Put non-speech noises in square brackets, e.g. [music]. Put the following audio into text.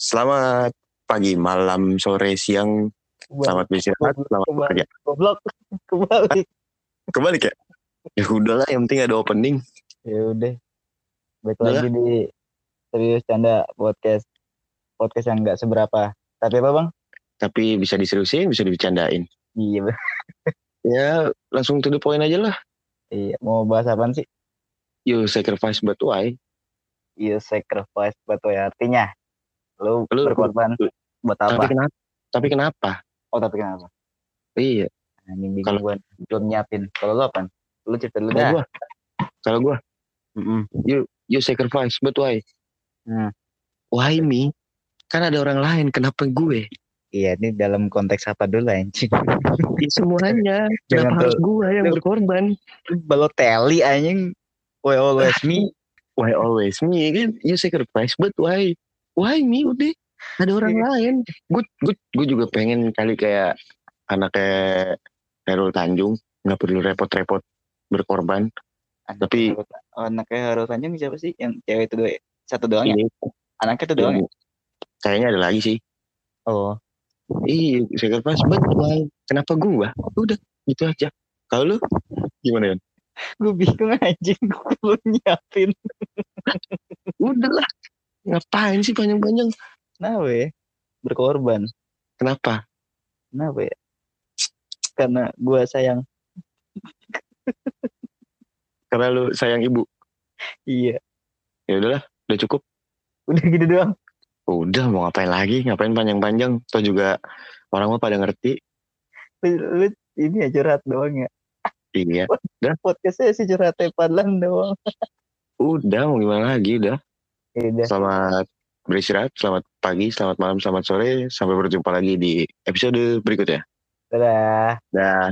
Selamat pagi, malam, sore, siang. Selamat beristirahat, selamat Kembali. bekerja. Goblok. [laughs] Kembali. Kebalik ya? Ya udahlah, yang penting ada opening. Ya udah. Baik Udah lagi di serius canda podcast podcast yang enggak seberapa. Tapi apa bang? Tapi bisa diseriusin, bisa dibercandain. Iya, Bang. Ya, langsung to the point aja lah. iya. Mau bahas apa sih? You sacrifice but why? Iya sacrifice buat ya artinya. Lu, Lu- berkorban buat Tapi apa? kenapa? Tapi kenapa? Oh tapi kenapa? Iya, ini bingung Kalau- gua belum nyiapin. Kalau lu apa? Lu cerita dulu kalau dah. gua, kalau gua, Mm-mm. you sacrifice but why? Hmm. Why me? Kan ada orang lain, kenapa gue? Iya, ini dalam konteks apa dulu anjing? Ya, semuanya. Jangan kenapa harus gue yang Lu- berkorban? Balotelli anjing. Why always me? Why always me kan? You sacrifice, but why? Why me udah? Ada orang Iya. lain. Gue gue gue juga pengen kali kayak anak kayak Herul Tanjung nggak perlu repot-repot berkorban. Tapi- anaknya Harold Tanjung siapa sih? Yang cewek itu dua, satu doang ya? Ini Anaknya itu doang ya? kayaknya ada lagi sih. Oh, Iya, sacrifice, but why? Kenapa gua? Udah gitu aja. Kalau lu gimana ya? gue bingung anjing gue perlu nyiapin. Udah lah. Ngapain sih panjang-panjang? Kenapa ya? Berkorban. Kenapa? Kenapa ya? Karena gue sayang. Karena lu sayang ibu. Iya. Ya udahlah, udah cukup. Udah gitu doang. Udah mau ngapain lagi? Ngapain panjang-panjang? Toh juga orang mah pada ngerti. Lu, lu ini ya curhat doang ya. Iya. Podcastnya sih curhat Padlan doang. Udah mau gimana lagi? Udah. Ya udah. Selamat beristirahat, selamat pagi, selamat malam, selamat sore. Sampai berjumpa lagi di episode berikutnya. Dadah. Dah.